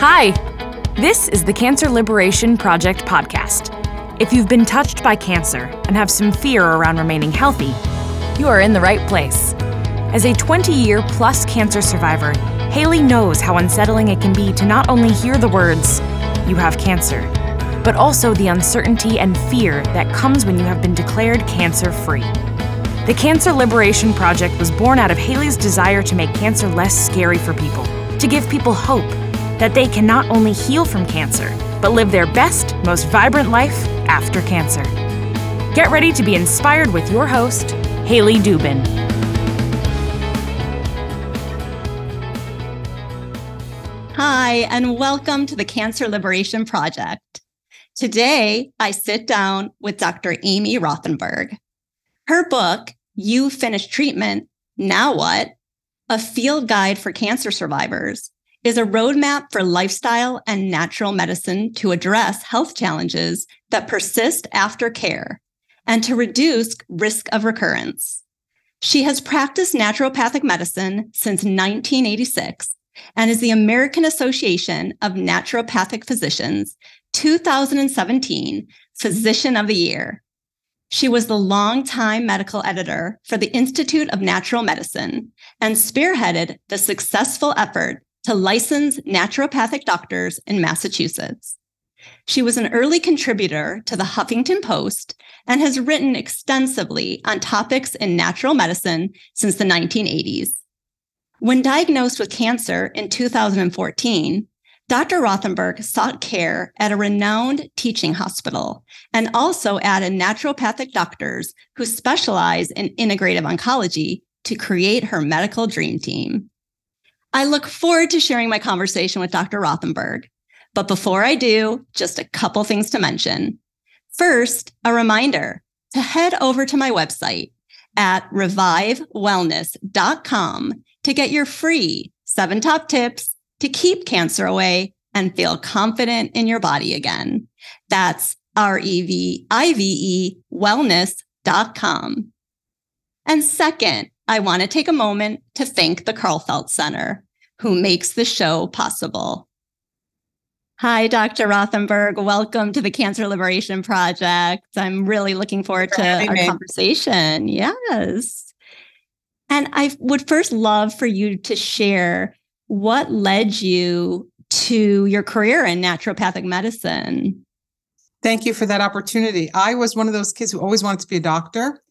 Hi, this is the Cancer Liberation Project podcast. If you've been touched by cancer and have some fear around remaining healthy, you are in the right place. As a 20 year plus cancer survivor, Haley knows how unsettling it can be to not only hear the words, you have cancer, but also the uncertainty and fear that comes when you have been declared cancer free. The Cancer Liberation Project was born out of Haley's desire to make cancer less scary for people, to give people hope that they can not only heal from cancer, but live their best, most vibrant life after cancer. Get ready to be inspired with your host, Haley Dubin. Hi, and welcome to the Cancer Liberation Project. Today, I sit down with Dr. Amy Rothenberg. Her book, You Finished Treatment, Now What? A Field Guide for Cancer Survivors, is a roadmap for lifestyle and natural medicine to address health challenges that persist after care and to reduce risk of recurrence. She has practiced naturopathic medicine since 1986 and is the American Association of Naturopathic Physicians 2017 Physician of the Year. She was the longtime medical editor for the Institute of Natural Medicine and spearheaded the successful effort to license naturopathic doctors in Massachusetts. She was an early contributor to the Huffington Post and has written extensively on topics in natural medicine since the 1980s. When diagnosed with cancer in 2014, Dr. Rothenberg sought care at a renowned teaching hospital and also added naturopathic doctors who specialize in integrative oncology to create her medical dream team. I look forward to sharing my conversation with Dr. Rothenberg. But before I do, just a couple things to mention. First, a reminder to head over to my website at revivewellness.com to get your free seven top tips to keep cancer away and feel confident in your body again. That's R E V I V E wellness.com. And second, I want to take a moment to thank the Karlfeldt Center, who makes the show possible. Hi, Dr. Rothenberg. Welcome to the Cancer Liberation Project. I'm really looking forward to our me. conversation. Yes. And I would first love for you to share what led you to your career in naturopathic medicine. Thank you for that opportunity. I was one of those kids who always wanted to be a doctor.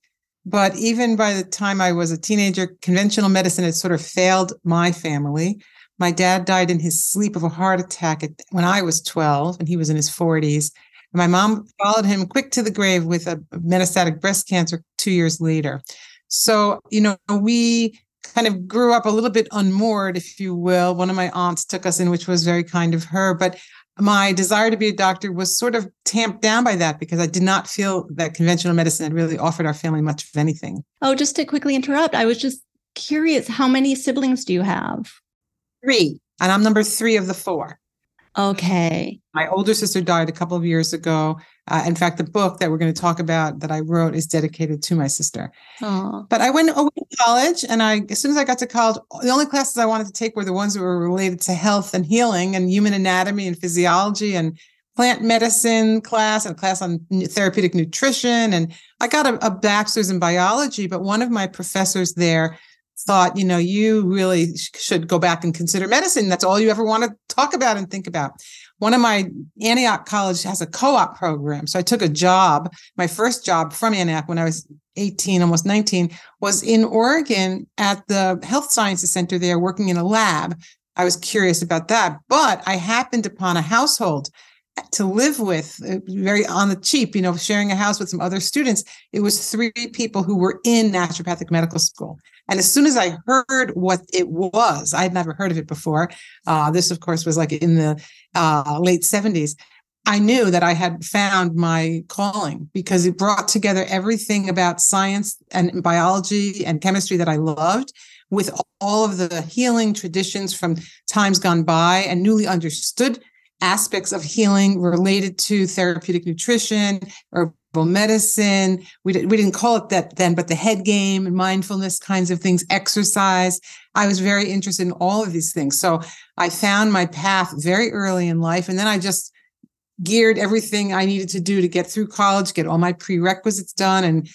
But even by the time I was a teenager, conventional medicine had sort of failed my family. My dad died in his sleep of a heart attack at, when I was 12, and he was in his 40s. And my mom followed him quick to the grave with a metastatic breast cancer two years later. So, you know, we kind of grew up a little bit unmoored, if you will. One of my aunts took us in, which was very kind of her. But my desire to be a doctor was sort of tamped down by that because I did not feel that conventional medicine had really offered our family much of anything. Oh, just to quickly interrupt, I was just curious how many siblings do you have? Three. And I'm number three of the four. Okay. My older sister died a couple of years ago. Uh, in fact, the book that we're going to talk about that I wrote is dedicated to my sister. Aww. But I went away to college, and I, as soon as I got to college, the only classes I wanted to take were the ones that were related to health and healing and human anatomy and physiology and plant medicine class and a class on therapeutic nutrition. And I got a, a bachelor's in biology, but one of my professors there thought, you know, you really should go back and consider medicine. That's all you ever want to talk about and think about. One of my Antioch College has a co-op program. So I took a job. My first job from Antioch when I was 18, almost 19, was in Oregon at the Health Sciences Center there working in a lab. I was curious about that, but I happened upon a household to live with uh, very on the cheap you know sharing a house with some other students it was three people who were in naturopathic medical school and as soon as i heard what it was i'd never heard of it before uh, this of course was like in the uh, late 70s i knew that i had found my calling because it brought together everything about science and biology and chemistry that i loved with all of the healing traditions from times gone by and newly understood aspects of healing related to therapeutic nutrition, medicine. We, we didn't call it that then, but the head game and mindfulness kinds of things, exercise. I was very interested in all of these things. So I found my path very early in life. And then I just geared everything I needed to do to get through college, get all my prerequisites done. And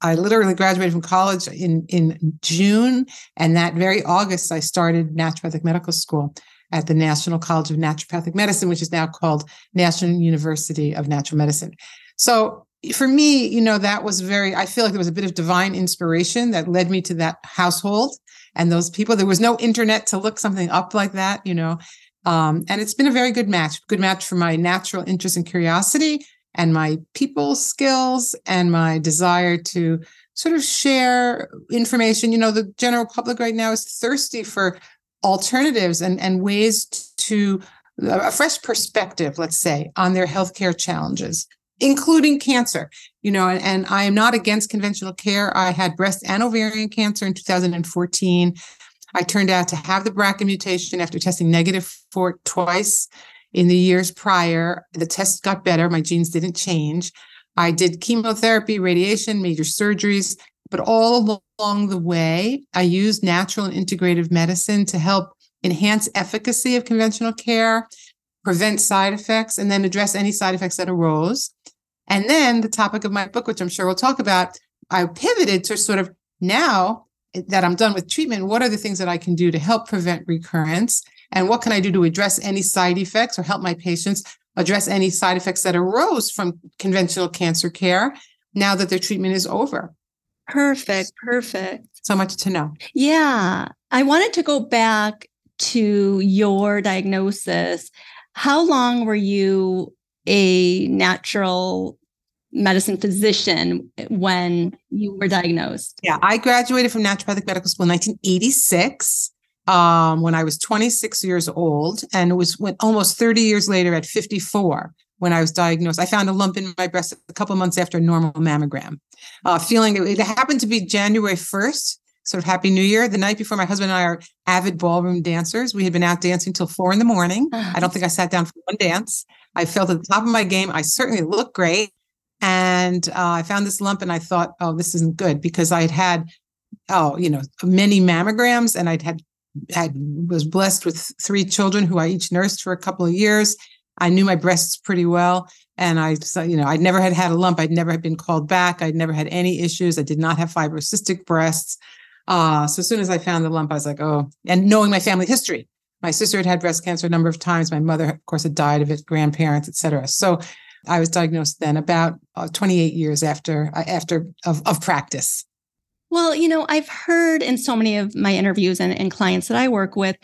I literally graduated from college in, in June. And that very August, I started naturopathic medical school at the National College of Naturopathic Medicine, which is now called National University of Natural Medicine. So for me, you know, that was very, I feel like there was a bit of divine inspiration that led me to that household and those people. There was no internet to look something up like that, you know. Um, and it's been a very good match, good match for my natural interest and curiosity and my people skills and my desire to sort of share information. You know, the general public right now is thirsty for alternatives and, and ways to a fresh perspective, let's say, on their healthcare challenges, including cancer. You know, and, and I am not against conventional care. I had breast and ovarian cancer in 2014. I turned out to have the BRCA mutation after testing negative for it twice in the years prior. The test got better. My genes didn't change. I did chemotherapy, radiation, major surgeries, but all along the way, I used natural and integrative medicine to help enhance efficacy of conventional care, prevent side effects, and then address any side effects that arose. And then the topic of my book, which I'm sure we'll talk about, I pivoted to sort of now that I'm done with treatment, what are the things that I can do to help prevent recurrence? And what can I do to address any side effects or help my patients address any side effects that arose from conventional cancer care now that their treatment is over? Perfect. Perfect. So much to know. Yeah. I wanted to go back to your diagnosis. How long were you a natural medicine physician when you were diagnosed? Yeah, I graduated from naturopathic medical school in 1986 um, when I was 26 years old, and it was when, almost 30 years later at 54 when I was diagnosed. I found a lump in my breast a couple months after a normal mammogram. Uh, feeling it, it happened to be January 1st, sort of Happy New Year. The night before, my husband and I are avid ballroom dancers. We had been out dancing till four in the morning. I don't think I sat down for one dance. I felt at the top of my game. I certainly looked great. And uh, I found this lump and I thought, oh, this isn't good because I had had, oh, you know, many mammograms and I'd had, had was blessed with three children who I each nursed for a couple of years. I knew my breasts pretty well. And I, you know, I'd never had had a lump. I'd never had been called back. I'd never had any issues. I did not have fibrocystic breasts. Uh, so as soon as I found the lump, I was like, oh, and knowing my family history, my sister had had breast cancer a number of times. My mother, of course, had died of it, grandparents, et cetera. So I was diagnosed then about uh, 28 years after uh, after of, of practice. Well, you know, I've heard in so many of my interviews and, and clients that I work with,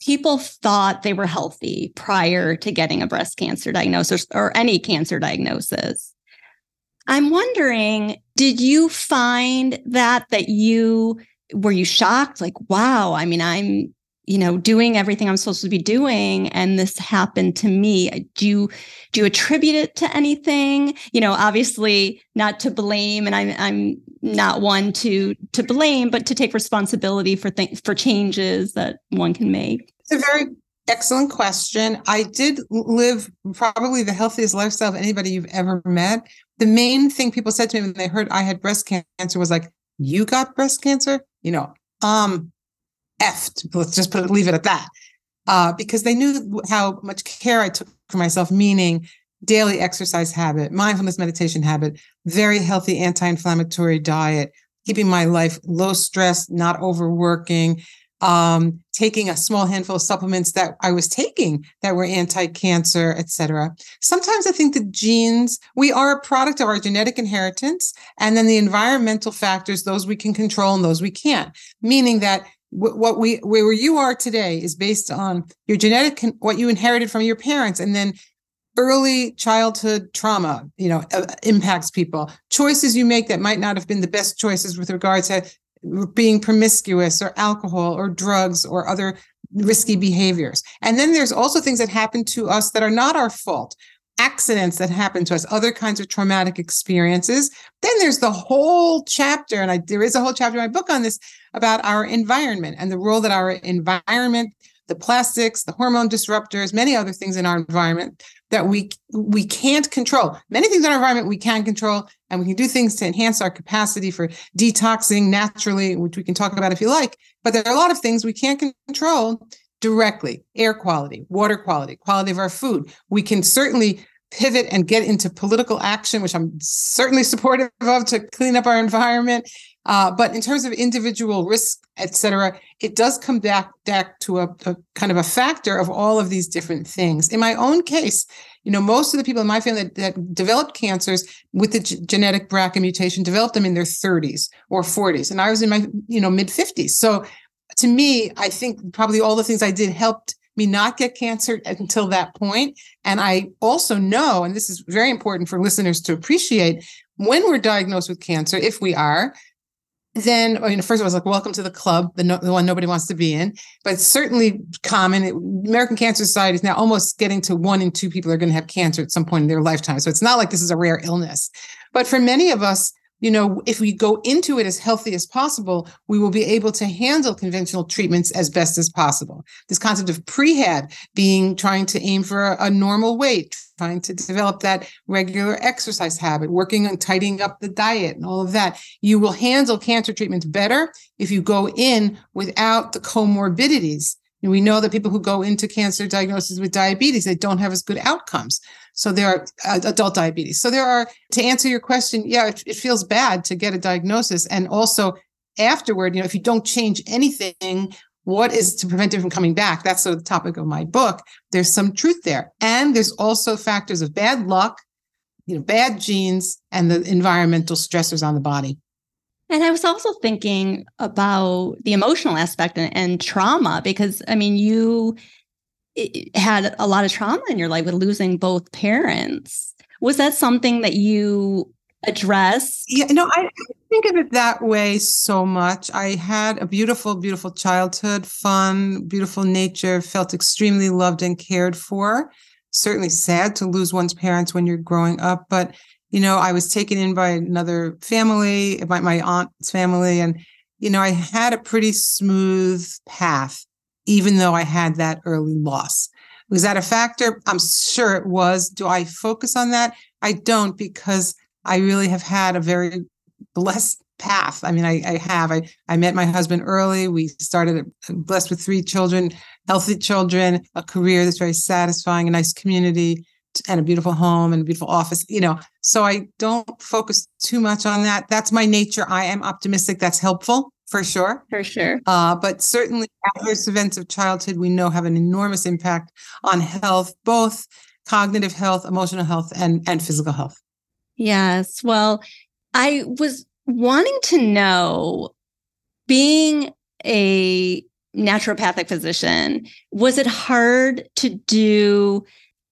people thought they were healthy prior to getting a breast cancer diagnosis or any cancer diagnosis. I'm wondering, did you find that that you were you shocked? Like wow, I mean I'm you know doing everything i'm supposed to be doing and this happened to me. Do you do you attribute it to anything? You know obviously not to blame and i'm i'm not one to to blame but to take responsibility for things for changes that one can make. It's a very excellent question. I did live probably the healthiest lifestyle of anybody you've ever met. The main thing people said to me when they heard i had breast cancer was like you got breast cancer you know um effed. Let's just put it, leave it at that. Uh, because they knew how much care I took for myself, meaning daily exercise habit, mindfulness meditation habit, very healthy anti-inflammatory diet, keeping my life low stress, not overworking, um, taking a small handful of supplements that I was taking that were anti-cancer, etc. Sometimes I think the genes, we are a product of our genetic inheritance, and then the environmental factors, those we can control and those we can't. Meaning that what we where you are today is based on your genetic what you inherited from your parents and then early childhood trauma you know uh, impacts people choices you make that might not have been the best choices with regards to being promiscuous or alcohol or drugs or other risky behaviors and then there's also things that happen to us that are not our fault accidents that happen to us, other kinds of traumatic experiences. Then there's the whole chapter, and I, there is a whole chapter in my book on this about our environment and the role that our environment the plastics, the hormone disruptors, many other things in our environment that we we can't control. Many things in our environment we can control, and we can do things to enhance our capacity for detoxing naturally, which we can talk about if you like. But there are a lot of things we can't control directly air quality, water quality, quality of our food. We can certainly pivot and get into political action, which I'm certainly supportive of to clean up our environment. Uh, but in terms of individual risk, et cetera, it does come back, back to a, a, kind of a factor of all of these different things. In my own case, you know, most of the people in my family that, that developed cancers with the g- genetic BRCA mutation developed them in their 30s or 40s. And I was in my, you know, mid 50s. So to me, I think probably all the things I did helped me not get cancer until that point. And I also know, and this is very important for listeners to appreciate, when we're diagnosed with cancer, if we are, then you know, first of all, I was like, welcome to the club, the, no, the one nobody wants to be in. But it's certainly common. American Cancer Society is now almost getting to one in two people are going to have cancer at some point in their lifetime. So it's not like this is a rare illness. But for many of us, you know, if we go into it as healthy as possible, we will be able to handle conventional treatments as best as possible. This concept of prehab being trying to aim for a, a normal weight, trying to develop that regular exercise habit, working on tidying up the diet and all of that. You will handle cancer treatments better if you go in without the comorbidities and we know that people who go into cancer diagnosis with diabetes, they don't have as good outcomes. So there are uh, adult diabetes. So there are, to answer your question, yeah, it, it feels bad to get a diagnosis. And also afterward, you know, if you don't change anything, what is to prevent it from coming back? That's sort of the topic of my book. There's some truth there. And there's also factors of bad luck, you know, bad genes and the environmental stressors on the body. And I was also thinking about the emotional aspect and, and trauma because I mean, you had a lot of trauma in your life with losing both parents. Was that something that you addressed? Yeah, no, I think of it that way so much. I had a beautiful, beautiful childhood, fun, beautiful nature, felt extremely loved and cared for. Certainly sad to lose one's parents when you're growing up, but you know, I was taken in by another family, by my aunt's family. And, you know, I had a pretty smooth path, even though I had that early loss. Was that a factor? I'm sure it was. Do I focus on that? I don't because I really have had a very blessed path. I mean, I, I have. I, I met my husband early. We started uh, blessed with three children, healthy children, a career that's very satisfying, a nice community and a beautiful home and a beautiful office, you know. So I don't focus too much on that. That's my nature. I am optimistic. That's helpful for sure. For sure. Uh, but certainly adverse events of childhood we know have an enormous impact on health, both cognitive health, emotional health, and, and physical health. Yes. Well, I was wanting to know being a naturopathic physician, was it hard to do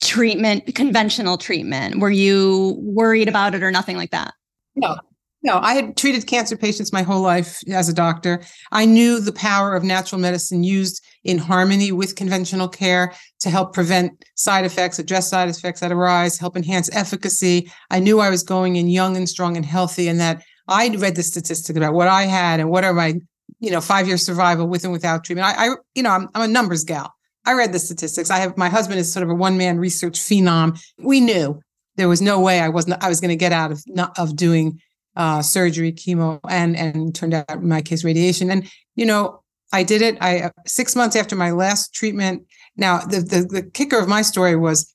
treatment, conventional treatment? Were you worried about it or nothing like that? No, no, I had treated cancer patients my whole life as a doctor. I knew the power of natural medicine used in harmony with conventional care to help prevent side effects, address side effects that arise, help enhance efficacy. I knew I was going in young and strong and healthy, and that I read the statistics about what I had and what are my, you know, five year survival with and without treatment. I, I you know, I'm, I'm a numbers gal. I read the statistics. I have my husband is sort of a one man research phenom. We knew there was no way I wasn't I was going to get out of not of doing uh, surgery, chemo, and and turned out in my case radiation. And you know, I did it. I uh, six months after my last treatment. Now the the, the kicker of my story was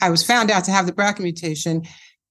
I was found out to have the BRCA mutation.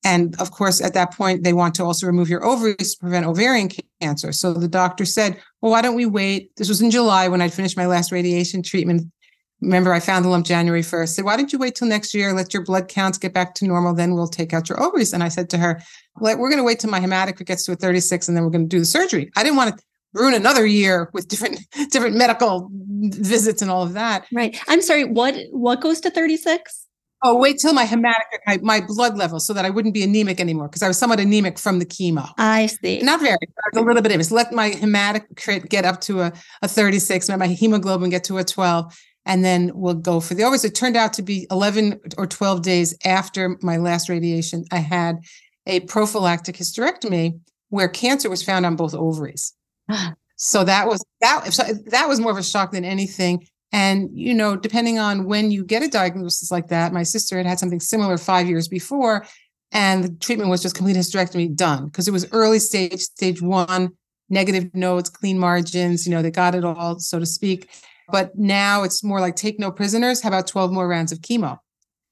And of course, at that point, they want to also remove your ovaries to prevent ovarian cancer. So the doctor said, Well, why don't we wait? This was in July when I'd finished my last radiation treatment. Remember, I found the lump January 1st. Said, why don't you wait till next year? Let your blood counts get back to normal. Then we'll take out your ovaries. And I said to her, well, we're going to wait till my hematocrit gets to a 36 and then we're going to do the surgery. I didn't want to ruin another year with different different medical visits and all of that. Right. I'm sorry. What what goes to 36? Oh, wait till my hematocrit, my, my blood level, so that I wouldn't be anemic anymore because I was somewhat anemic from the chemo. I see. Not very, a little bit of it. Let my hematocrit get up to a, a 36, let my hemoglobin get to a 12 and then we'll go for the ovaries. It turned out to be 11 or 12 days after my last radiation. I had a prophylactic hysterectomy where cancer was found on both ovaries. so that was that. So that was more of a shock than anything. And, you know, depending on when you get a diagnosis like that, my sister had had something similar five years before, and the treatment was just complete hysterectomy done because it was early stage, stage one, negative nodes, clean margins, you know, they got it all, so to speak. But now it's more like take no prisoners. How about 12 more rounds of chemo?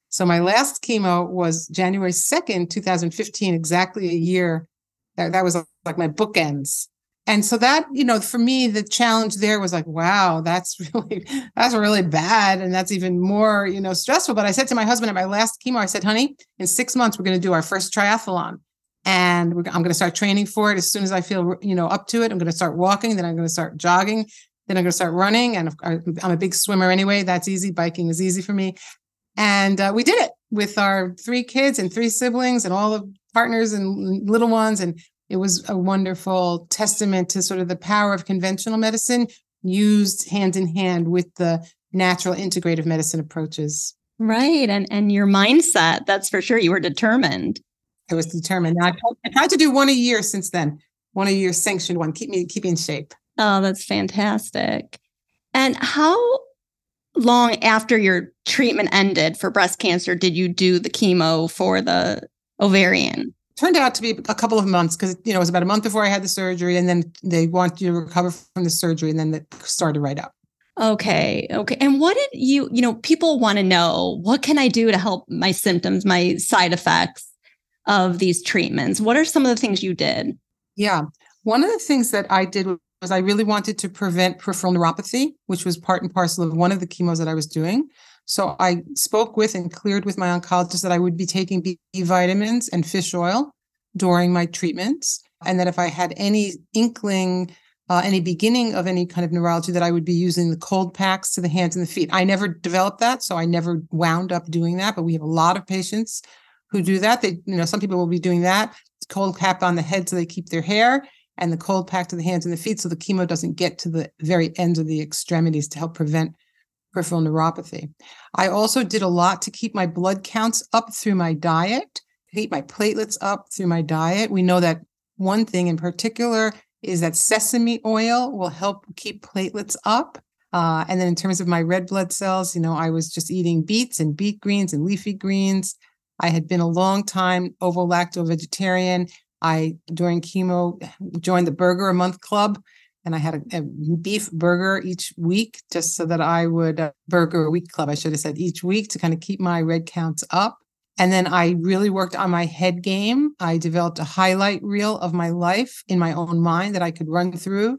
So my last chemo was January 2nd, 2015, exactly a year. That, that was like my bookends and so that you know for me the challenge there was like wow that's really that's really bad and that's even more you know stressful but i said to my husband at my last chemo i said honey in six months we're going to do our first triathlon and i'm going to start training for it as soon as i feel you know up to it i'm going to start walking then i'm going to start jogging then i'm going to start running and i'm a big swimmer anyway that's easy biking is easy for me and uh, we did it with our three kids and three siblings and all the partners and little ones and it was a wonderful testament to sort of the power of conventional medicine used hand in hand with the natural integrative medicine approaches. Right. And and your mindset, that's for sure. You were determined. I was determined. I, I tried to do one a year since then. One a year sanctioned one. Keep me keep me in shape. Oh, that's fantastic. And how long after your treatment ended for breast cancer did you do the chemo for the ovarian? turned out to be a couple of months because you know it was about a month before I had the surgery, and then they want you to recover from the surgery, and then it started right up. Okay, okay. And what did you, you know, people want to know what can I do to help my symptoms, my side effects of these treatments? What are some of the things you did? Yeah, one of the things that I did was I really wanted to prevent peripheral neuropathy, which was part and parcel of one of the chemos that I was doing. So I spoke with and cleared with my oncologist that I would be taking B vitamins and fish oil during my treatments. And that if I had any inkling, uh, any beginning of any kind of neurology, that I would be using the cold packs to the hands and the feet. I never developed that. So I never wound up doing that. But we have a lot of patients who do that. They, you know, some people will be doing that. Cold cap on the head so they keep their hair and the cold pack to the hands and the feet so the chemo doesn't get to the very ends of the extremities to help prevent peripheral neuropathy. I also did a lot to keep my blood counts up through my diet, keep my platelets up through my diet. We know that one thing in particular is that sesame oil will help keep platelets up. Uh, and then in terms of my red blood cells, you know, I was just eating beets and beet greens and leafy greens. I had been a long time ovo lacto vegetarian. I during chemo joined the burger a month club and I had a, a, beef burger each week just so that I would uh, burger a week club. I should have said each week to kind of keep my red counts up. And then I really worked on my head game. I developed a highlight reel of my life in my own mind that I could run through.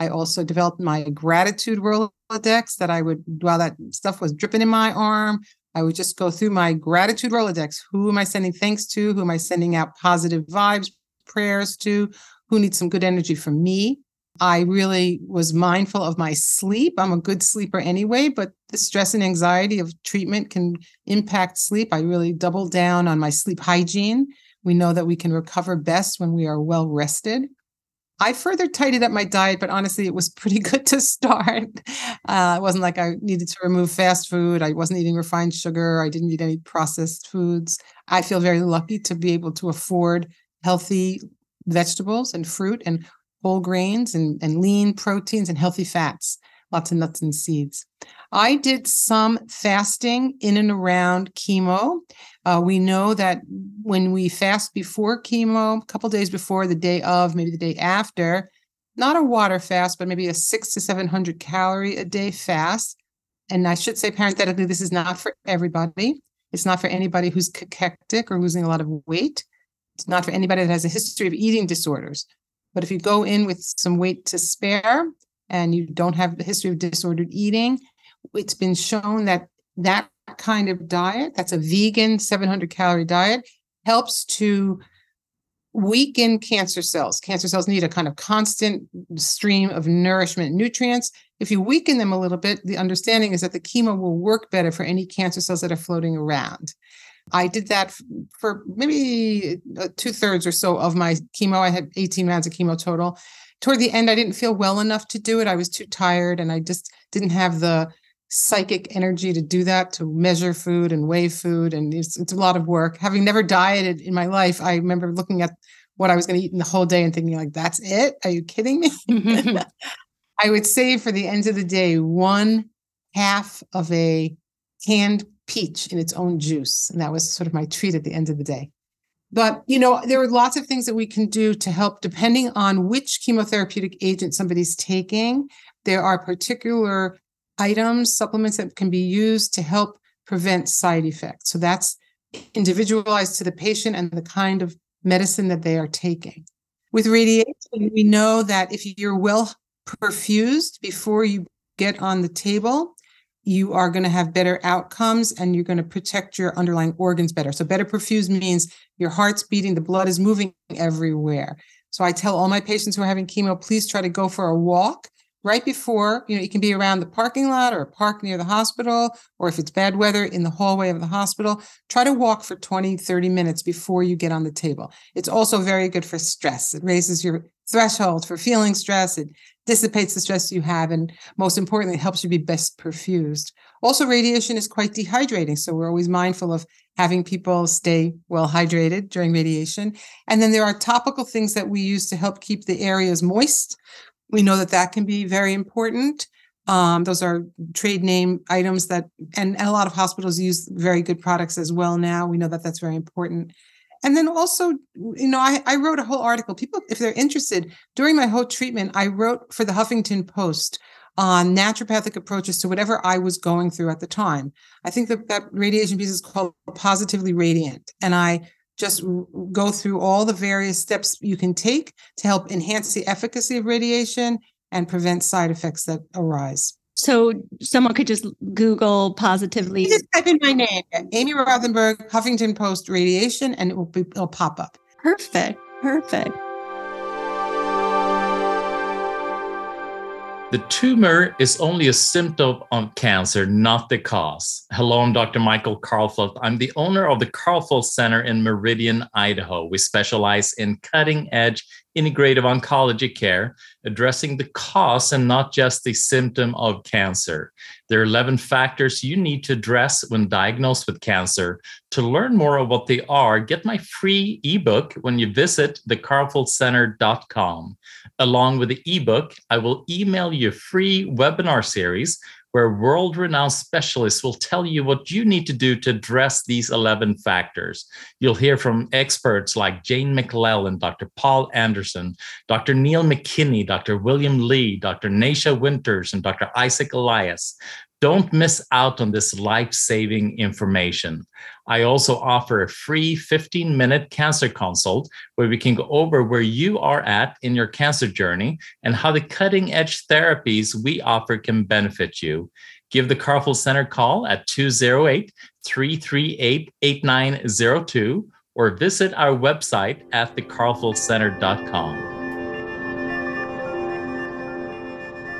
I also developed my gratitude Rolodex that I would, while that stuff was dripping in my arm, I would just go through my gratitude Rolodex. Who am I sending thanks to? Who am I sending out positive vibes, prayers to? Who needs some good energy from me? I really was mindful of my sleep. I'm a good sleeper anyway, but the stress and anxiety of treatment can impact sleep. I really doubled down on my sleep hygiene. We know that we can recover best when we are well rested. I further tidied up my diet, but honestly, it was pretty good to start. Uh, it wasn't like I needed to remove fast food. I wasn't eating refined sugar. I didn't eat any processed foods. I feel very lucky to be able to afford healthy vegetables and fruit and whole grains and, and lean proteins and healthy fats, lots of nuts and seeds. I did some fasting in and around chemo. Uh, we know that when we fast before chemo, a couple days before, the day of, maybe the day after, not a water fast, but maybe a six to 700 calorie a day fast. And I should say parenthetically, this is not for everybody. It's not for anybody who's cachectic or losing a lot of weight. It's not for anybody that has a history of eating disorders. But if you go in with some weight to spare and you don't have a history of disordered eating, it's been shown that that kind of diet, that's a vegan 700 calorie diet, helps to weaken cancer cells. Cancer cells need a kind of constant stream of nourishment nutrients. If you weaken them a little bit, the understanding is that the chemo will work better for any cancer cells that are floating around. I did that for maybe uh, two thirds or so of my chemo. I had 18 rounds of chemo total. Toward the end, I didn't feel well enough to do it. I was too tired and I just didn't have the psychic energy to do that, to measure food and weigh food. And it's, it's a lot of work. Having never dieted in my life, I remember looking at what I was going to eat in the whole day and thinking, like, that's it? Are you kidding me? Mm-hmm. I would say for the end of the day, one half of a canned peach in its own juice. And that was sort of my treat at the end of the day. But, you know, there are lots of things that we can do to help depending on which chemotherapeutic agent somebody's taking. There are particular items, supplements that can be used to help prevent side effects. So that's individualized to the patient and the kind of medicine that they are taking. With radiation, we know that if you're well perfused before you get on the table, you are going to have better outcomes and you're going to protect your underlying organs better. So, better perfused means your heart's beating, the blood is moving everywhere. So, I tell all my patients who are having chemo, please try to go for a walk right before, you know, it can be around the parking lot or a park near the hospital, or if it's bad weather, in the hallway of the hospital. Try to walk for 20, 30 minutes before you get on the table. It's also very good for stress. It raises your threshold for feeling stress. It dissipates the stress you have. And most importantly, it helps you be best perfused. Also, radiation is quite dehydrating. So we're always mindful of having people stay well hydrated during radiation. And then there are topical things that we use to help keep the areas moist we know that that can be very important. Um, those are trade name items that, and, and a lot of hospitals use very good products as well now. We know that that's very important. And then also, you know, I, I wrote a whole article. People, if they're interested, during my whole treatment, I wrote for the Huffington Post on naturopathic approaches to whatever I was going through at the time. I think that that radiation piece is called Positively Radiant. And I just go through all the various steps you can take to help enhance the efficacy of radiation and prevent side effects that arise. So someone could just Google positively. You just type in my name, Amy Rothenberg, Huffington Post radiation, and it will be, it'll pop up. Perfect. Perfect. The tumor is only a symptom of cancer, not the cause. Hello, I'm Dr. Michael Karlfeldt. I'm the owner of the Karlfeldt Center in Meridian, Idaho. We specialize in cutting edge integrative oncology care, addressing the cause and not just the symptom of cancer. There are 11 factors you need to address when diagnosed with cancer. To learn more of what they are, get my free ebook when you visit thekarlfeldtcenter.com. Along with the ebook, I will email you a free webinar series where world renowned specialists will tell you what you need to do to address these 11 factors. You'll hear from experts like Jane McLellan, Dr. Paul Anderson, Dr. Neil McKinney, Dr. William Lee, Dr. Nasha Winters, and Dr. Isaac Eliaz. Don't miss out on this life saving information. I also offer a free 15 minute cancer consult where we can go over where you are at in your cancer journey and how the cutting edge therapies we offer can benefit you. Give the Karlfeldt Center call at 208 338 8902 or visit our website at thekarlfeldtcenter.com.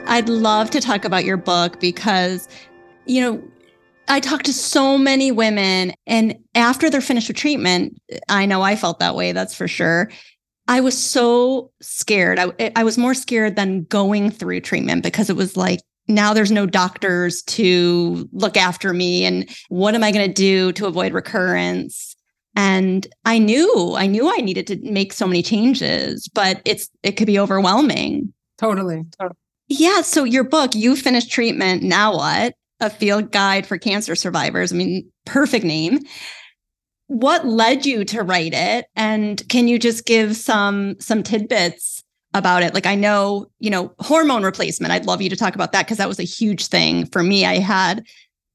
I'd love to talk about your book because, you know, I talked to so many women, and after they're finished with treatment, I know I felt that way, that's for sure. I was so scared. I, I was more scared than going through treatment because it was like, now there's no doctors to look after me. And what am I going to do to avoid recurrence? And I knew, I knew I needed to make so many changes, but it's, it could be overwhelming. Totally. totally. Yeah. So your book, You Finished Treatment, Now What? A field guide for cancer survivors. I mean, perfect name. What led you to write it? And can you just give some some tidbits about it? Like I know, you know, hormone replacement. I'd love you to talk about that because that was a huge thing for me. I had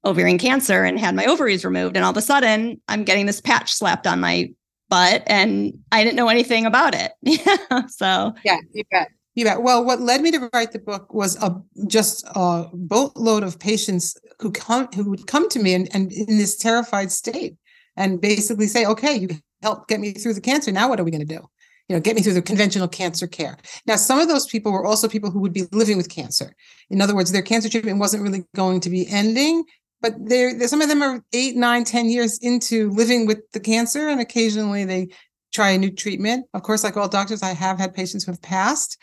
ovarian cancer and had my ovaries removed and all of a sudden I'm getting this patch slapped on my butt and I didn't know anything about it. so Yeah, you bet. You bet. Well, what led me to write the book was a just a boatload of patients who come who would come to me and, and in this terrified state and basically say, okay, you helped get me through the cancer. Now what are we going to do? You know, get me through the conventional cancer care. Now, some of those people were also people who would be living with cancer. In other words, their cancer treatment wasn't really going to be ending, but they're some of them are eight, nine, ten years into living with the cancer, and occasionally they try a new treatment. Of course, like all doctors, I have had patients who have passed,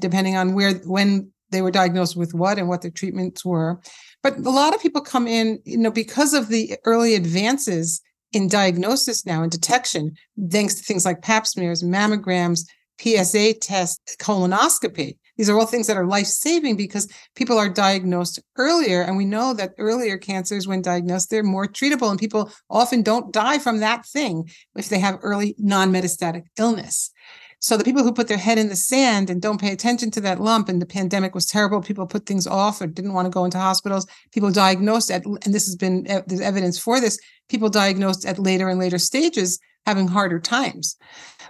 depending on where when they were diagnosed with what and what their treatments were. But a lot of people come in, you know, because of the early advances in diagnosis now and detection, thanks to things like pap smears, mammograms, PSA tests, colonoscopy. These are all things that are life saving because people are diagnosed earlier. And we know that earlier cancers, when diagnosed, they're more treatable. And people often don't die from that thing if they have early non metastatic illness. So the people who put their head in the sand and don't pay attention to that lump, and the pandemic was terrible, people put things off or didn't want to go into hospitals. People diagnosed at, and this has been there's evidence for this. People diagnosed at later and later stages having harder times.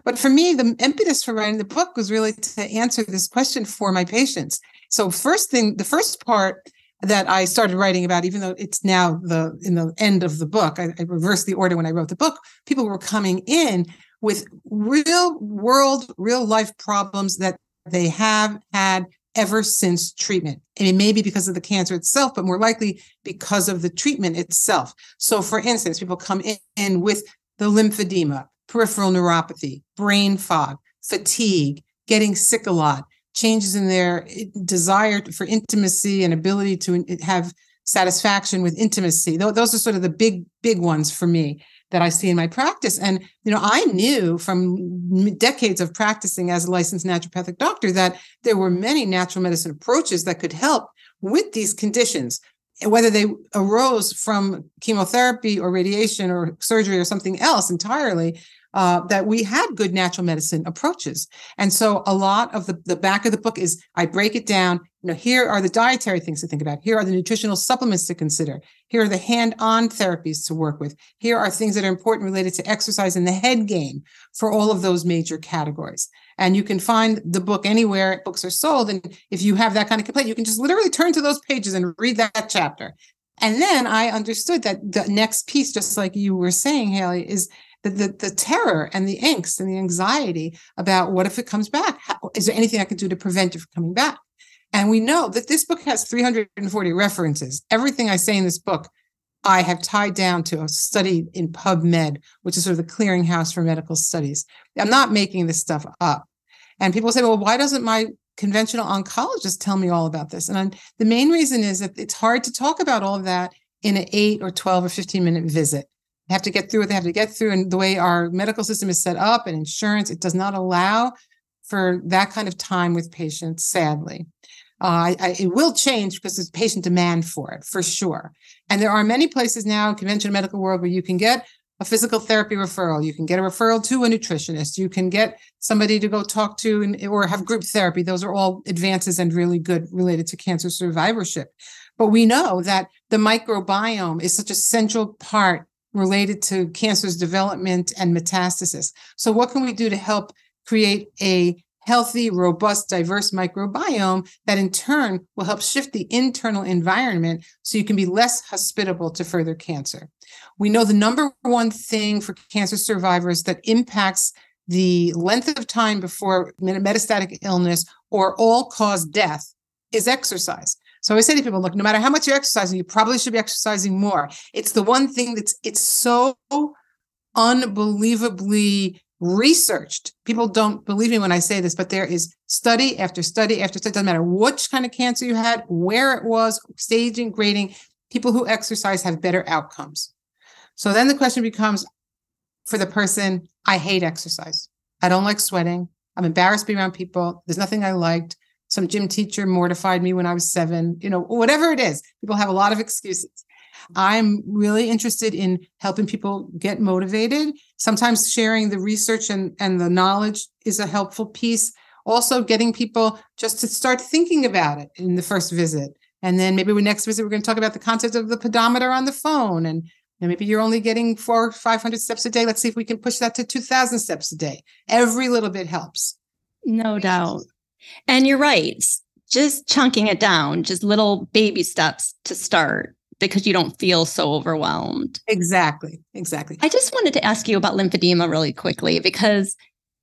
But for me, the impetus for writing the book was really to answer this question for my patients. So first thing, the first part that I started writing about, even though it's now the in the end of the book, I, I reversed the order when I wrote the book. People were coming in with real world, real life problems that they have had ever since treatment. And it may be because of the cancer itself, but more likely because of the treatment itself. So, for instance, people come in with the lymphedema, peripheral neuropathy, brain fog, fatigue, getting sick a lot, changes in their eh, desire for intimacy and ability to have satisfaction with intimacy. Those are sort of the big, big ones for me that I see in my practice. And, you know, I knew from decades of practicing as a licensed naturopathic doctor that there were many natural medicine approaches that could help with these conditions, whether they arose from chemotherapy or radiation or surgery or something else entirely. Uh, that we had good natural medicine approaches. And so a lot of the, the back of the book is I break it down you know, here are the dietary things to think about. Here are the nutritional supplements to consider. Here are the hand-on therapies to work with. Here are things that are important related to exercise and the head game for all of those major categories. And you can find the book anywhere books are sold. And if you have that kind of complaint, you can just literally turn to those pages and read that chapter. And then I understood that the next piece, just like you were saying, Haley, is the, the, terror and the angst and the anxiety about what if it comes back? How, is there anything I can do to prevent it from coming back? And we know that this book has 340 references. Everything I say in this book, I have tied down to a study in PubMed, which is sort of the clearinghouse for medical studies. I'm not making this stuff up. And people say, well, why doesn't my conventional oncologist tell me all about this? And I'm, the main reason is that it's hard to talk about all of that in an eight or 12 or 15 minute visit. They have to get through what they have to get through. And the way our medical system is set up and insurance, it does not allow for that kind of time with patients, sadly. Uh, I, it will change because there's patient demand for it, for sure. And there are many places now in conventional medical world where you can get a physical therapy referral. You can get a referral to a nutritionist. You can get somebody to go talk to and, or have group therapy. Those are all advances and really good related to cancer survivorship. But we know that the microbiome is such a central part related to cancer's development and metastasis. So, what can we do to help create a healthy, robust, diverse microbiome that in turn will help shift the internal environment so you can be less hospitable to further cancer. We know the number one thing for cancer survivors that impacts the length of time before metastatic illness or all cause death is exercise. So I say to people, look, no matter how much you're exercising, you probably should be exercising more. It's the one thing that's it's so unbelievably researched. People don't believe me when I say this, but there is study after study after study. Doesn't matter which kind of cancer you had, where it was, staging, grading. People who exercise have better outcomes. So then the question becomes for the person, I hate exercise. I don't like sweating. I'm embarrassed to be around people. There's nothing I liked. Some gym teacher mortified me when I was seven. You know, whatever it is, people have a lot of excuses. I'm really interested in helping people get motivated. Sometimes sharing the research and, and the knowledge is a helpful piece. Also, getting people just to start thinking about it in the first visit. And then maybe we next visit, we're going to talk about the concept of the pedometer on the phone. And, and maybe you're only getting four or 500 steps a day. Let's see if we can push that to 2000 steps a day. Every little bit helps. No doubt. And you're right. Just chunking it down, just little baby steps to start because you don't feel so overwhelmed. Exactly. Exactly. I just wanted to ask you about lymphedema really quickly because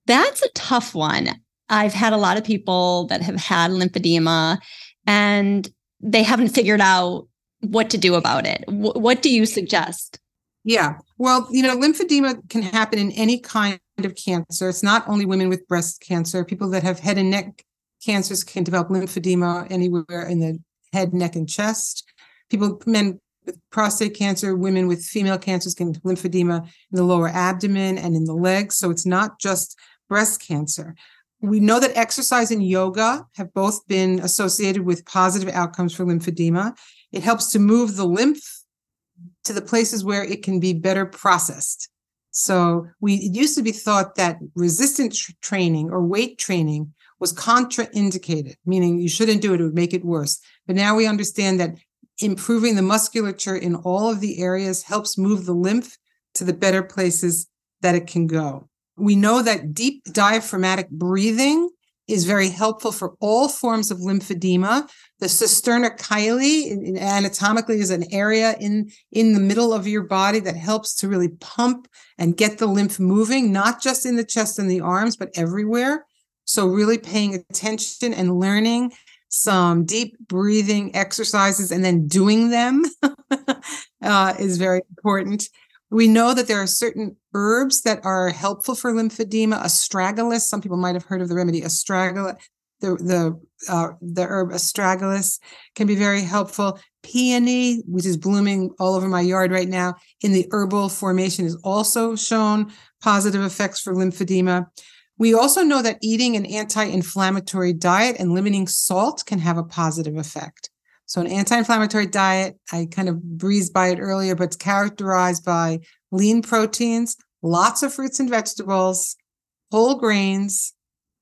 that's a tough one. I've had a lot of people that have had lymphedema and they haven't figured out what to do about it. W- what do you suggest? Yeah. Well, you know, lymphedema can happen in any kind of cancer. It's not only women with breast cancer. People that have head and neck cancers can develop lymphedema anywhere in the head, neck, and chest people, men with prostate cancer, women with female cancers can lymphedema in the lower abdomen and in the legs. So it's not just breast cancer. We know that exercise and yoga have both been associated with positive outcomes for lymphedema. It helps to move the lymph to the places where it can be better processed. So we it used to be thought that resistance training or weight training was contraindicated, meaning you shouldn't do it, it would make it worse. But now we understand that improving the musculature in all of the areas helps move the lymph to the better places that it can go. We know that deep diaphragmatic breathing is very helpful for all forms of lymphedema. The cisterna chyli anatomically is an area in, in the middle of your body that helps to really pump and get the lymph moving, not just in the chest and the arms, but everywhere. So really paying attention and learning some deep breathing exercises and then doing them uh, is very important. We know that there are certain herbs that are helpful for lymphedema. Astragalus, some people might have heard of the remedy astragalus. The the uh, the herb astragalus can be very helpful. Peony, which is blooming all over my yard right now, in the herbal formation, is also shown positive effects for lymphedema. We also know that eating an anti-inflammatory diet and limiting salt can have a positive effect. So, an anti inflammatory diet, I kind of breezed by it earlier, but it's characterized by lean proteins, lots of fruits and vegetables, whole grains,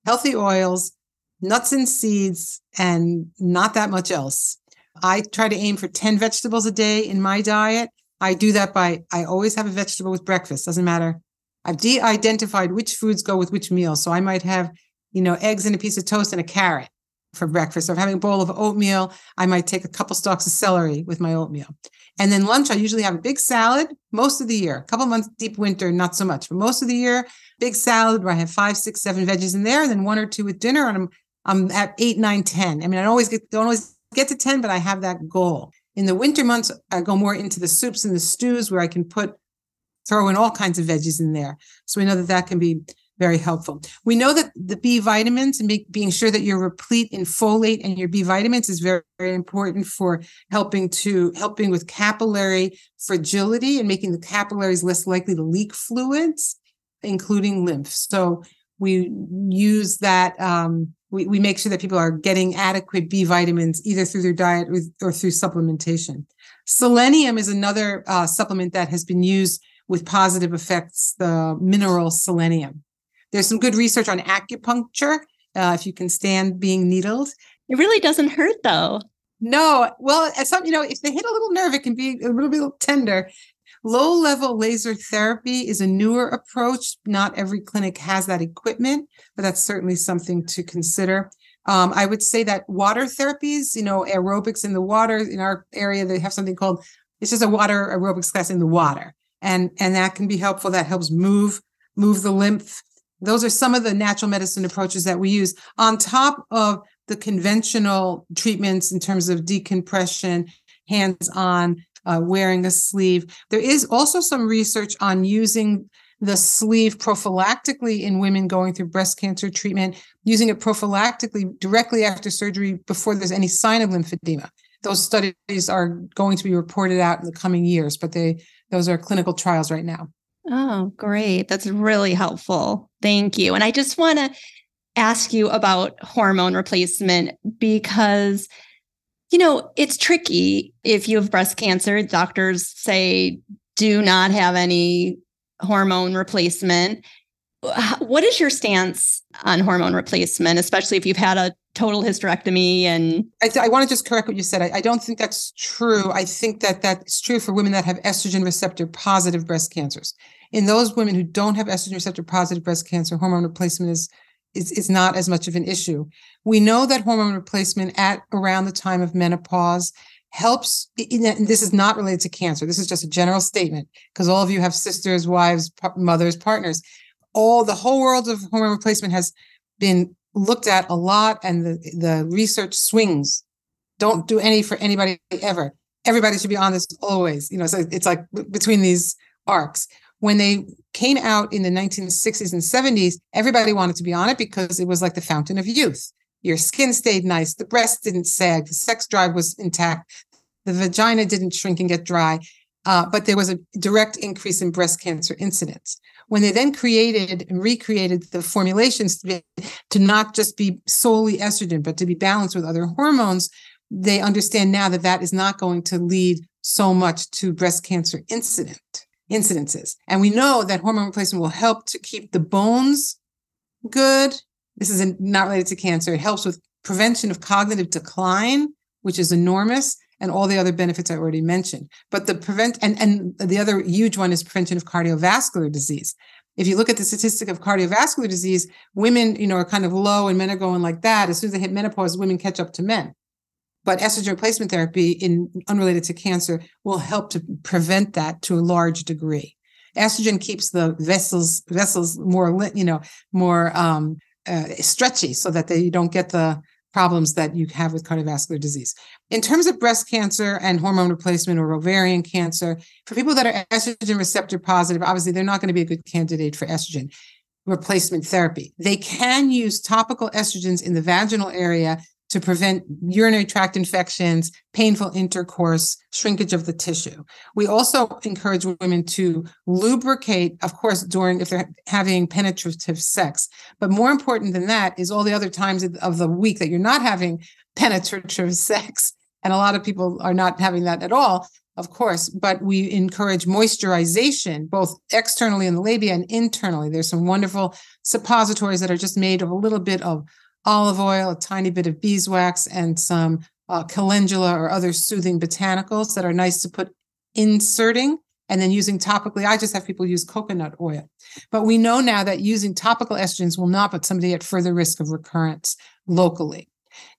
healthy oils, nuts and seeds, and not that much else. I try to aim for 10 vegetables a day in my diet. I do that by, I always have a vegetable with breakfast, doesn't matter. I've de identified which foods go with which meal. So I might have, you know, eggs and a piece of toast and a carrot for breakfast. If I'm having a bowl of oatmeal, I might take a couple stalks of celery with my oatmeal. And then lunch, I usually have a big salad most of the year. A couple months deep winter, not so much, but most of the year, big salad where I have five, six, seven veggies in there, and then one or two with dinner, and I'm I'm at eight, nine, ten. I mean, I always get don't always get to ten, but I have that goal. In the winter months, I go more into the soups and the stews where I can put throw in all kinds of veggies in there. So we know that that can be very helpful. We know that the B vitamins and being sure that you're replete in folate and your B vitamins is very, very important for helping to helping with capillary fragility and making the capillaries less likely to leak fluids, including lymph. So we use that. Um, we, we make sure that people are getting adequate B vitamins either through their diet or, or through supplementation. Selenium is another uh, supplement that has been used with positive effects, the mineral selenium. There's some good research on acupuncture. Uh, if you can stand being needled, it really doesn't hurt though. No, well, some you know, if they hit a little nerve, it can be a little bit tender. Low level laser therapy is a newer approach. Not every clinic has that equipment, but that's certainly something to consider. Um, I would say that water therapies, you know, aerobics in the water in our area, they have something called it's just a water aerobics class in the water, and and that can be helpful. That helps move move the lymph those are some of the natural medicine approaches that we use on top of the conventional treatments in terms of decompression, hands on, uh, wearing a sleeve. There is also some research on using the sleeve prophylactically in women going through breast cancer treatment, using it prophylactically directly after surgery before there's any sign of lymphedema. Those studies are going to be reported out in the coming years, but they those are clinical trials right now. Oh, great. That's really helpful. Thank you. And I just want to ask you about hormone replacement because, you know, it's tricky if you have breast cancer. Doctors say do not have any hormone replacement. What is your stance on hormone replacement, especially if you've had a total hysterectomy and I, th- I want to just correct what you said I, I, don't think that's true i think that that's true for women that have estrogen receptor positive breast cancers in those women who don't have estrogen receptor positive breast cancer, hormone replacement is, is, is not as much of an issue. We know that hormone replacement at around the time of menopause helps. And this is not related to cancer. This is just a general statement because all of you have sisters, wives, mothers, partners. All the whole world of hormone replacement has been looked at a lot, and the, the research swings. Don't do any for anybody ever. Everybody should be on this always. You know, so it's like between these arcs when they came out in the 1960s and 70s, everybody wanted to be on it because it was like the fountain of youth. Your skin stayed nice, the breast didn't sag, the sex drive was intact, the vagina didn't shrink and get dry. Uh, but there was a direct increase in breast cancer incidence. When they then created and recreated the formulations to, be, to not just be solely estrogen, but to be balanced with other hormones, they understand now that that is not going to lead so much to breast cancer incident incidences. And we know that hormone replacement will help to keep the bones good. This is not related to cancer. It helps with prevention of cognitive decline, which is enormous and all the other benefits I already mentioned. But the prevent and, and the other huge one is prevention of cardiovascular disease. If you look at the statistic of cardiovascular disease, women, you know, are kind of low and men are going like that. As soon as they hit menopause, women catch up to men. But estrogen replacement therapy in unrelated to cancer will help to prevent that to a large degree. Estrogen keeps the vessels vessels more, you know, more um, uh, stretchy so that they don't get the problems that you have with cardiovascular disease. In terms of breast cancer and hormone replacement or ovarian cancer, for people that are estrogen receptor positive, obviously they're not going to be a good candidate for estrogen replacement therapy. They can use topical estrogens in the vaginal area to prevent urinary tract infections, painful intercourse, shrinkage of the tissue. We also encourage women to lubricate, of course, during if they're having penetrative sex. But more important than that is all the other times of the week that you're not having penetrative sex. And a lot of people are not having that at all, of course, but we encourage moisturization both externally in the labia and internally. There's some wonderful suppositories that are just made of a little bit of olive oil, a tiny bit of beeswax, and some uh, calendula or other soothing botanicals that are nice to put inserting and then using topically. I just have people use coconut oil. But we know now that using topical estrogens will not put somebody at further risk of recurrence locally.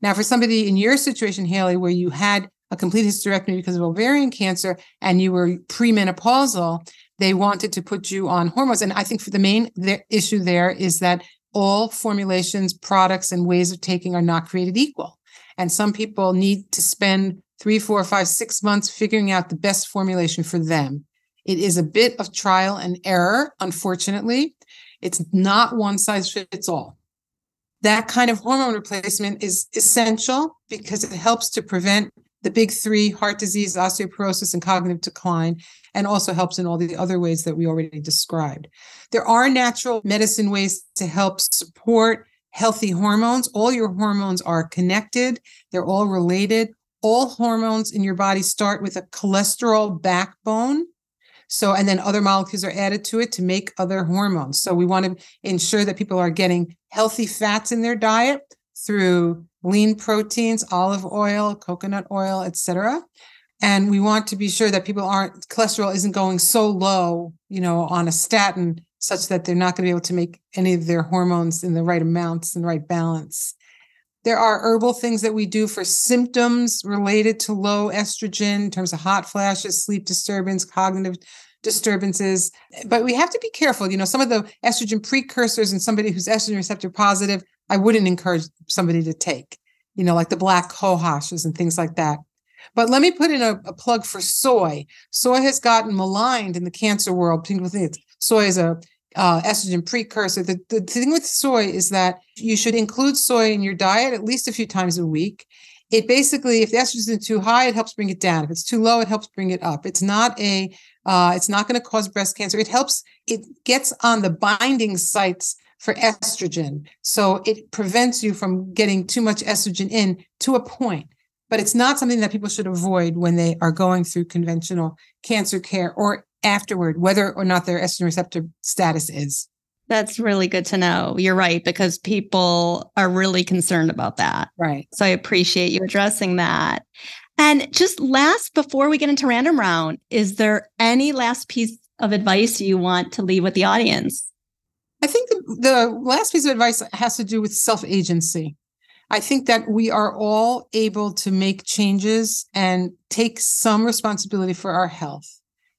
Now, for somebody in your situation, Haley, where you had a complete hysterectomy because of ovarian cancer and you were premenopausal, they wanted to put you on hormones. And I think for the main issue there is that all formulations, products, and ways of taking are not created equal. And some people need to spend three, four, five, six months figuring out the best formulation for them. It is a bit of trial and error, unfortunately. It's not one size fits all. That kind of hormone replacement is essential because it helps to prevent the big three heart disease, osteoporosis, and cognitive decline, and also helps in all the other ways that we already described. There are natural medicine ways to help support healthy hormones. All your hormones are connected, they're all related. All hormones in your body start with a cholesterol backbone. So, and then other molecules are added to it to make other hormones. So, we want to ensure that people are getting healthy fats in their diet through lean proteins, olive oil, coconut oil, etc. And we want to be sure that people aren't cholesterol isn't going so low, you know, on a statin such that they're not going to be able to make any of their hormones in the right amounts and right balance. There are herbal things that we do for symptoms related to low estrogen in terms of hot flashes, sleep disturbance, cognitive disturbances. But we have to be careful. You know, some of the estrogen precursors in somebody who's estrogen receptor positive, I wouldn't encourage somebody to take, you know, like the black cohoshes and things like that. But let me put in a, a, plug for soy. Soy has gotten maligned in the cancer world. People think soy is a uh, estrogen precursor. The, the thing with soy is that you should include soy in your diet at least a few times a week. It basically, if the estrogen is too high, it helps bring it down. If it's too low, it helps bring it up. It's not a, uh, it's not going to cause breast cancer. It helps. It gets on the binding sites for estrogen, so it prevents you from getting too much estrogen in to a point but it's not something that people should avoid when they are going through conventional cancer care or afterward, whether or not their estrogen receptor status is. That's really good to know. You're right, because people are really concerned about that. Right. So I appreciate you addressing that. And just last, before we get into random round, is there any last piece of advice you want to leave with the audience? I think the, last piece of advice has to do with self agency. I think that we are all able to make changes and take some responsibility for our health.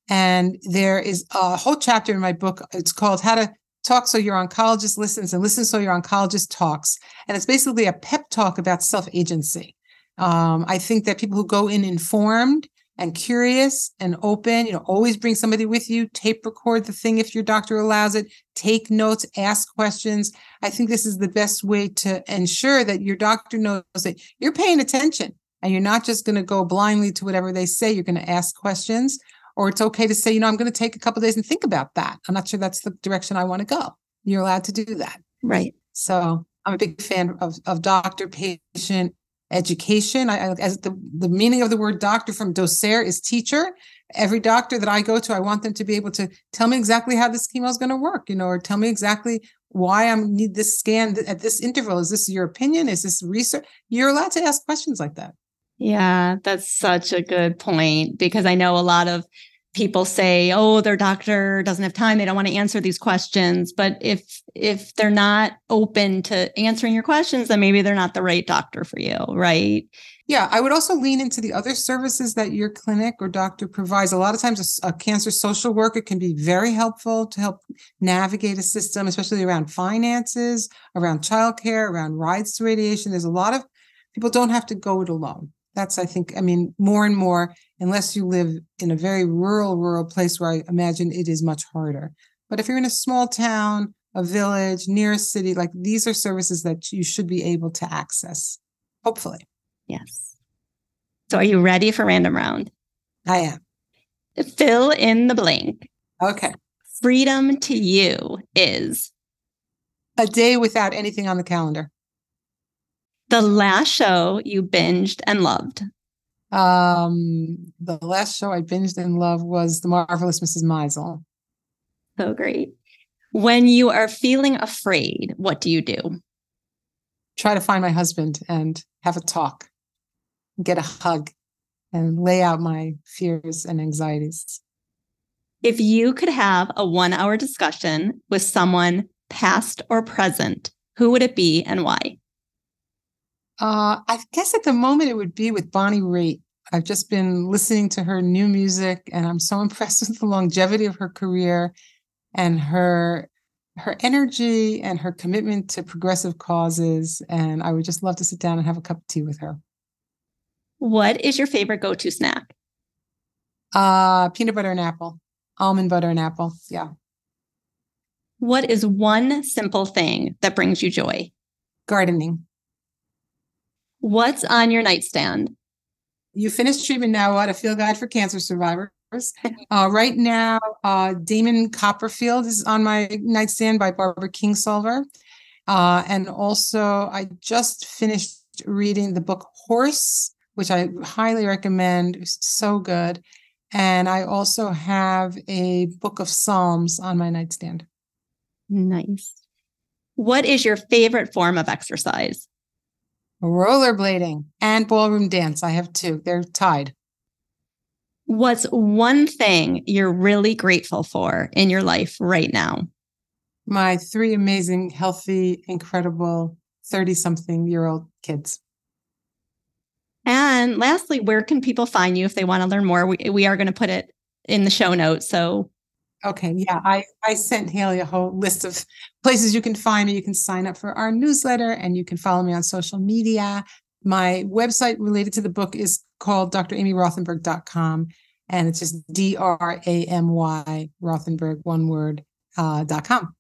And there is a whole chapter in my book. It's called How to Talk So Your Oncologist Listens and Listen So Your Oncologist Talks. And it's basically a pep talk about self agency. Um, I think that people who go in informed and curious and open. You know, always bring somebody with you, tape record the thing if your doctor allows it, take notes, ask questions. I think this is the best way to ensure that your doctor knows that you're paying attention and you're not just going to go blindly to whatever they say. You're going to ask questions or it's okay to say, you know, I'm going to take a couple days and think about that. I'm not sure that's the direction I want to go. You're allowed to do that. Right. So I'm a big fan of, of doctor patient education. I, as the, the meaning of the word doctor from docere is teacher. Every doctor that I go to, I want them to be able to tell me exactly how this chemo is going to work, you know, or tell me exactly why I need this scan at this interval. Is this your opinion? Is this research? You're allowed to ask questions like that. Yeah, that's such a good point because I know a lot of people say oh their doctor doesn't have time. They don't want to answer these questions. But if if they're not open to answering your questions then maybe they're not the right doctor for you right? Yeah i would also lean into the other services that your clinic or doctor provides. A lot of times a, a cancer social worker can be very helpful to help navigate a system especially around finances around childcare around rides to radiation. There's a lot of people don't have to go it alone that's i think i mean more and more unless you live in a very rural rural place where i imagine it is much harder. But if you're in a small town a village near a city like these are services that you should be able to access hopefully. Yes. So are you ready for random round? I am. Fill in the blank. Okay. Freedom to you is? A day without anything on the calendar the last show you binged and loved? Um, the last show I binged and loved was The Marvelous Mrs. Maisel. So great. When you are feeling afraid, what do you do? Try to find my husband and have a talk, get a hug, and lay out my fears and anxieties. If you could have a one hour discussion with someone, past or present, who would it be and why? Uh, I guess at the moment it would be with Bonnie Raitt. I've just been listening to her new music, and I'm so impressed with the longevity of her career and her her energy and her commitment to progressive causes. And I would just love to sit down and have a cup of tea with her. What is your favorite go-to snack? Uh, peanut butter and apple, almond butter and apple. Yeah. What is one simple thing that brings you joy? Gardening. What's on your nightstand? You finished treatment now. What a field guide for cancer survivors. Uh, right now, uh, Damon Copperfield is on my nightstand by Barbara Kingsolver. Uh, and also, I just finished reading the book Horse, which I highly recommend. It's so good. And I also have a book of Psalms on my nightstand. Nice. What is your favorite form of exercise? Rollerblading and ballroom dance. I have two. They're tied. What's one thing you're really grateful for in your life right now? My three amazing, healthy, incredible 30 something year old kids. And lastly, where can people find you if they want to learn more? We, we are going to put it in the show notes. So Okay, yeah, I I sent Haley a whole list of places you can find me. You can sign up for our newsletter, and you can follow me on social media. My website related to the book is called dramyrothenberg.com, and it's just D R A M Y Rothenberg, one word, uh, dot com.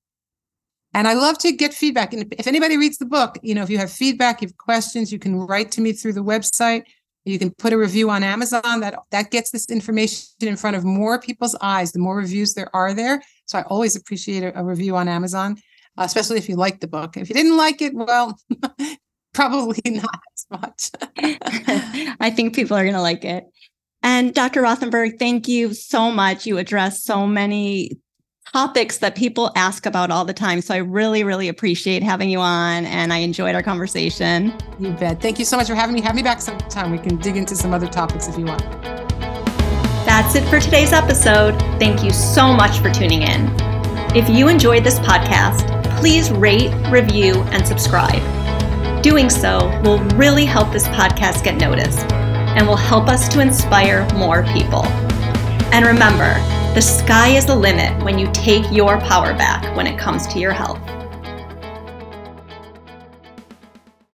And I love to get feedback. And if anybody reads the book, you know, if you have feedback, you have questions, you can write to me through the website. You can put a review on Amazon. That that gets this information in front of more people's eyes. The more reviews there are there, so I always appreciate a, a review on Amazon, uh, especially if you like the book. If you didn't like it, well, probably not as much. I think people are going to like it. And Dr. Rothenberg, thank you so much. You address so many topics that people ask about all the time. So I really, really appreciate having you on and I enjoyed our conversation. You bet. Thank you so much for having me. Have me back sometime. We can dig into some other topics if you want. That's it for today's episode. Thank you so much for tuning in. If you enjoyed this podcast, please rate, review, and subscribe. Doing so will really help this podcast get noticed and will help us to inspire more people. And remember, the sky is the limit when you take your power back when it comes to your health.